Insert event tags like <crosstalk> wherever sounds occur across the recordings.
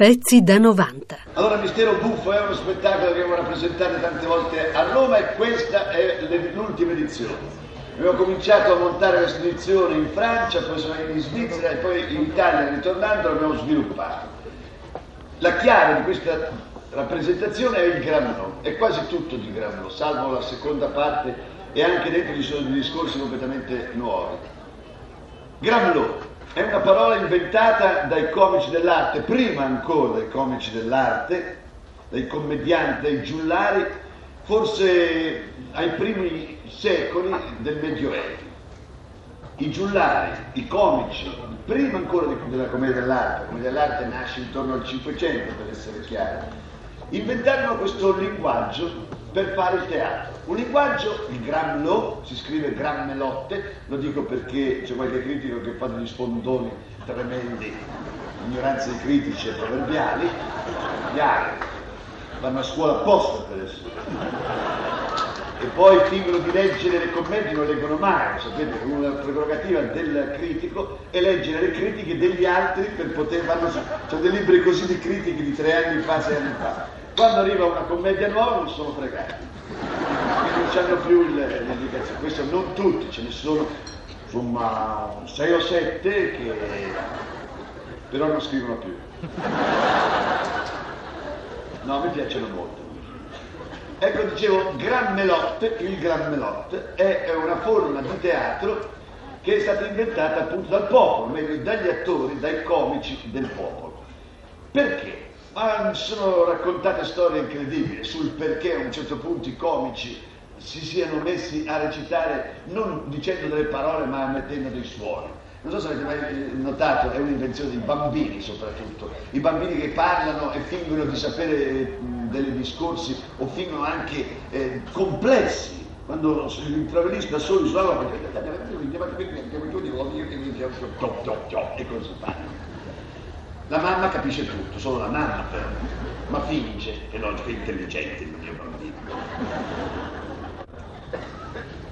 Pezzi da 90. Allora Mistero Buffo è uno spettacolo che abbiamo rappresentato tante volte a Roma e questa è l'ultima edizione. Abbiamo cominciato a montare questa edizione in Francia, poi in Svizzera e poi in Italia ritornando l'abbiamo sviluppato. La chiave di questa rappresentazione è il Gramno, è quasi tutto di Gramno, salvo la seconda parte e anche dentro ci sono dei discorsi completamente nuovi. Gramlo è una parola inventata dai comici dell'arte, prima ancora dai comici dell'arte, dai commedianti, dai giullari, forse ai primi secoli del Medioevo. I giullari, i comici, prima ancora della commedia dell'arte, la commedia dell'arte nasce intorno al Cinquecento per essere chiari, inventarono questo linguaggio per fare il teatro. Un linguaggio, il grammelot, si scrive grammelotte, lo dico perché c'è qualche critico che fa degli sfondoni tremendi, ignoranze di critici e proverbiali, altri vanno a scuola apposta per essere. E poi fingono di leggere le commedie, non leggono mai, sapete, una prerogativa del critico è leggere le critiche degli altri per poter farlo. C'è dei libri così di critiche di tre anni fa, sei anni fa quando arriva una commedia nuova non sono fregati, non hanno più l'indicazione. Questo non tutti, ce ne sono insomma sei o sette che però non scrivono più. No, mi piacciono molto. Ecco, dicevo, Gran Melotte, il Gran Melotte è una forma di teatro che è stata inventata appunto dal popolo, meglio dagli attori, dai comici del popolo. Perché? Ma sono raccontate storie incredibili sul perché a un certo punto i comici si siano messi a recitare non dicendo delle parole ma mettendo dei suoni. Non so se avete mai notato, è un'invenzione dei bambini soprattutto, i bambini che parlano e fingono di sapere eh, dei discorsi o fingono anche eh, complessi, quando si intraveliscono da soli sulla e così fanno. La mamma capisce tutto, solo la mamma però, ma finge che non è intelligente il mio bambino.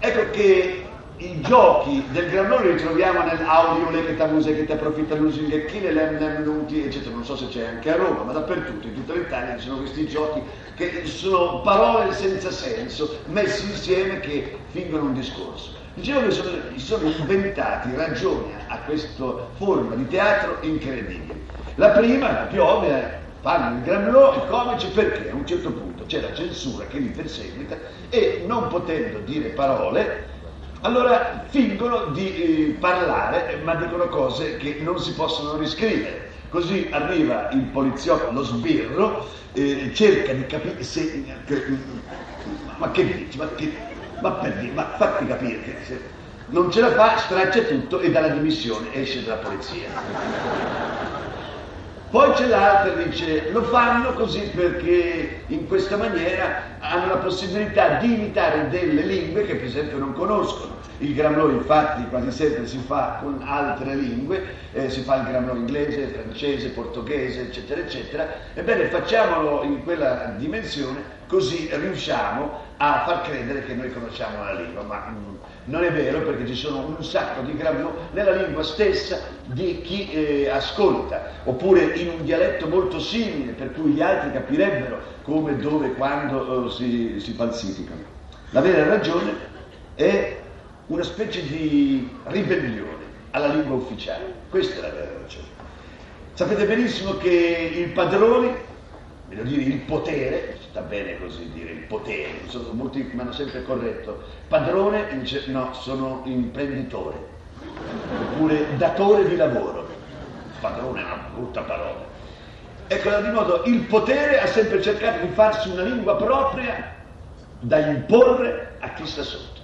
Ecco che i giochi del granone li troviamo nell'audio, le che musica, che approfitta l'usinghettine, l'emnemnuti, eccetera. Non so se c'è anche a Roma, ma dappertutto, in tutta l'Italia ci sono questi giochi che sono parole senza senso, messi insieme che fingono un discorso. Dicevo che sono, sono inventati ragioni a questa forma di teatro incredibile. La prima, la ovvia, è fanno il Grammelò i comici perché a un certo punto c'è la censura che li perseguita e non potendo dire parole, allora fingono di eh, parlare ma dicono cose che non si possono riscrivere. Così arriva il poliziotto, lo sbirro, eh, cerca di capire se... Che, ma che dici? Ma, che, ma per dire, ma fatti capire che se non ce la fa, straccia tutto e dalla dimissione esce dalla polizia. Poi c'è l'altra che dice lo fanno così perché in questa maniera hanno la possibilità di imitare delle lingue che per esempio non conoscono. Il gramlo infatti quasi sempre si fa con altre lingue, eh, si fa il gramlo inglese, francese, portoghese, eccetera, eccetera. Ebbene facciamolo in quella dimensione così riusciamo a far credere che noi conosciamo la lingua, ma mm, non è vero perché ci sono un sacco di grammo nella lingua stessa di chi eh, ascolta, oppure in un dialetto molto simile, per cui gli altri capirebbero come, dove, quando eh, si, si falsificano. La vera ragione è una specie di ribellione alla lingua ufficiale, questa è la vera ragione. Sapete benissimo che i padroni, voglio dire il potere, sta bene così dire, il potere, sono, molti mi hanno sempre corretto, padrone, no, sono imprenditore, oppure datore di lavoro, padrone è una brutta parola. Ecco, di modo, il potere ha sempre cercato di farsi una lingua propria da imporre a chi sta sotto.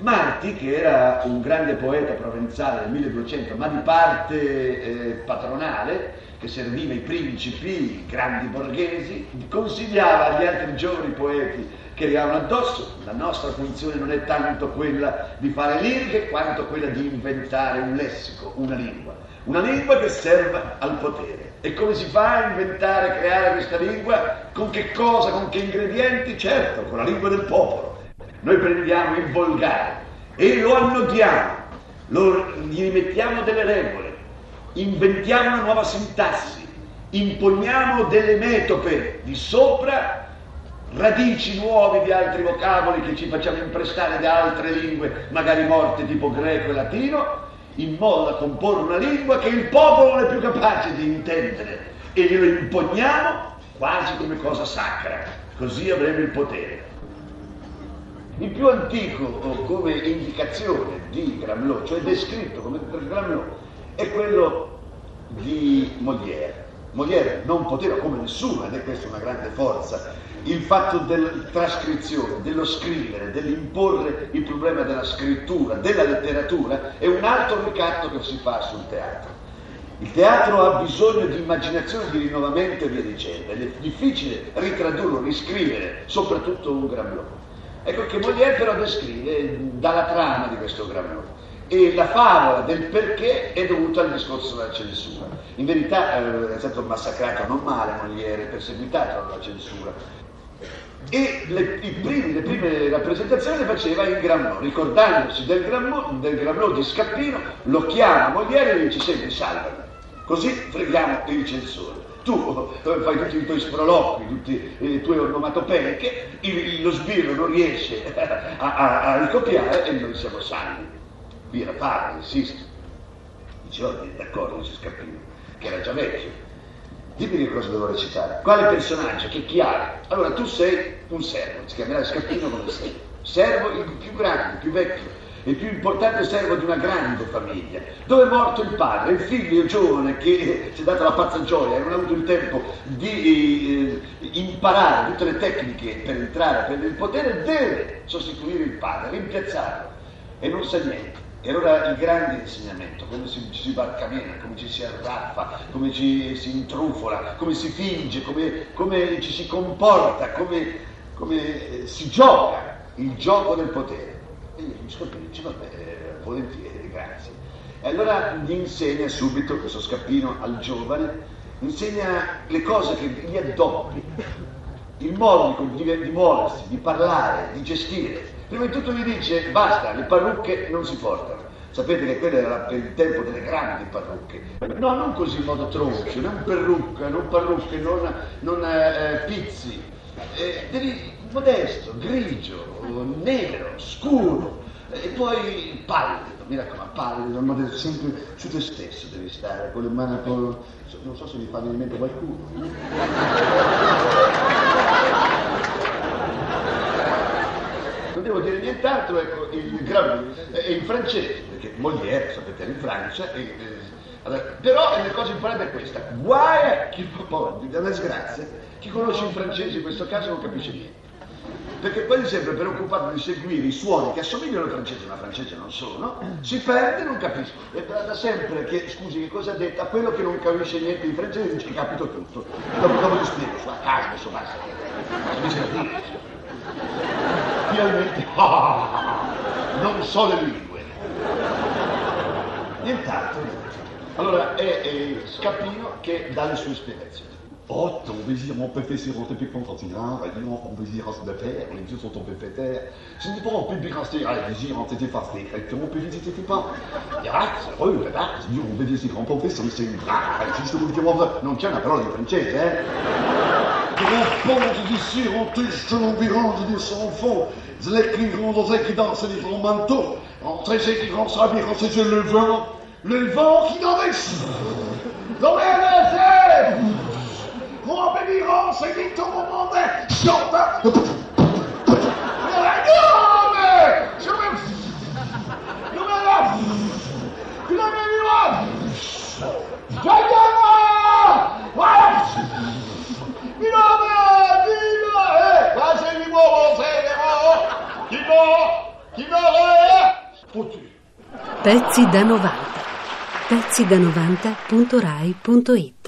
Marti, che era un grande poeta provenzale del 1200, ma di parte eh, patronale, che serviva i principi, i grandi borghesi, consigliava agli altri giovani poeti che arrivavano addosso, la nostra funzione non è tanto quella di fare liriche quanto quella di inventare un lessico, una lingua, una lingua che serva al potere. E come si fa a inventare, creare questa lingua? Con che cosa, con che ingredienti? Certo, con la lingua del popolo. Noi prendiamo il volgare e lo annodiamo, lo, gli rimettiamo delle regole, inventiamo una nuova sintassi imponiamo delle metope di sopra, radici nuove di altri vocaboli che ci facciamo imprestare da altre lingue, magari morte tipo greco e latino, in modo da comporre una lingua che il popolo non è più capace di intendere e glielo imponiamo quasi come cosa sacra, così avremo il potere. Il più antico come indicazione di Gramlò, cioè descritto come Gramlò, è quello di Molière. Molière non poteva come nessuno, ed è questa una grande forza, il fatto della trascrizione, dello scrivere, dell'imporre il problema della scrittura, della letteratura, è un altro ricatto che si fa sul teatro. Il teatro ha bisogno di immaginazione, di rinnovamento e via dicendo. Ed è difficile ritradurlo, riscrivere, soprattutto un Gramlò. Ecco che Molière però descrive dalla trama di questo Gramlò e la favola del perché è dovuta al discorso della censura. In verità eh, è stato massacrato non male Molière, perseguitato dalla censura. E le, primi, le prime rappresentazioni le faceva in Gramlò, ricordandosi del Gramlò, del Gramlò di Scappino, lo chiama Molière e gli dice senti salvami, così freghiamo il censore tu fai tutti i tuoi sproloqui, tutte le tue onomatopee che lo sbirro non riesce <laughs> a, a, a ricopiare e noi siamo salvi. Via parla, insiste. Dice, oh, d'accordo, dice Scappino, che era già vecchio. Dimmi che cosa devo recitare. Quale personaggio? Che chiave? Allora tu sei un servo, si chiamerà Scappino come sei. Servo il più grande, il più vecchio, il più importante servo di una grande famiglia, dove è morto il padre, il figlio giovane che <laughs> si è dato la pazza gioia. E non ha avuto il tempo di eh, imparare tutte le tecniche per entrare a prendere il potere, deve sostituire il padre, rimpiazzarlo. E non sa niente. E allora il grande insegnamento, come ci si barcamena, come ci si arraffa, come ci si intrufola, come si finge, come, come ci si comporta, come, come, si gioca il gioco del potere. E io Scappino dice, vabbè, volentieri, grazie. E allora gli insegna subito, questo Scappino al giovane, insegna le cose che gli addobbi, il modo di, di, muoversi, di parlare, di gestire Prima di tutto gli dice basta, le parrucche non si portano. Sapete che quello era il tempo delle grandi parrucche. No, non così in modo troncio, non perrucca, non parrucche, non, non eh, pizzi. Eh, devi modesto, grigio, nero, scuro e poi pallido, mi raccomando, pallido, modesto, sempre su te stesso devi stare, con le mani con... non so se mi fa venire in mente qualcuno. non devo dire nient'altro, ecco, il Grammy è in francese, perché Molière, sapete, era in Francia, e, e, però la cosa importante è questa, guai a chi una disgrazia, chi conosce il francese in questo caso non capisce niente. Perché quasi sempre preoccupato di seguire i suoni che assomigliano al francese, ma francese non sono, si perde e non capisce. E da sempre che, scusi, che cosa ha detto? A quello che non capisce niente in francese dice capito tutto. Dopo, dopo gli spiego, su a casa, adesso basta. Finalmente ah, <laughs> non so le lingue nient'altro allora è, è Scappino che dà le sue spiegazioni Oh, Ott, ben, on désire empêcher ses rotés contre tigre, et non, on désire à de terre, les yeux sont tombés de terre. Ce n'est pas en public raster, désir en tête et mon pays n'était pas. Irak, c'est heureux, la c'est une vous non, tiens, la parole est franchise, hein. Grand pente d'ici, rentrée, chenon je les grands, qui dansent, les grands manteaux, c'est grands c'est le vent, le vent qui dans pour obéirons, c'est dit tout le monde chante. Je me... Je me lave. Je me lave. Je me Voilà. Il en a, il en a. Va, c'est du bon, c'est vero. Chi. Pezzi da 90. Pezzi da 90.rai.it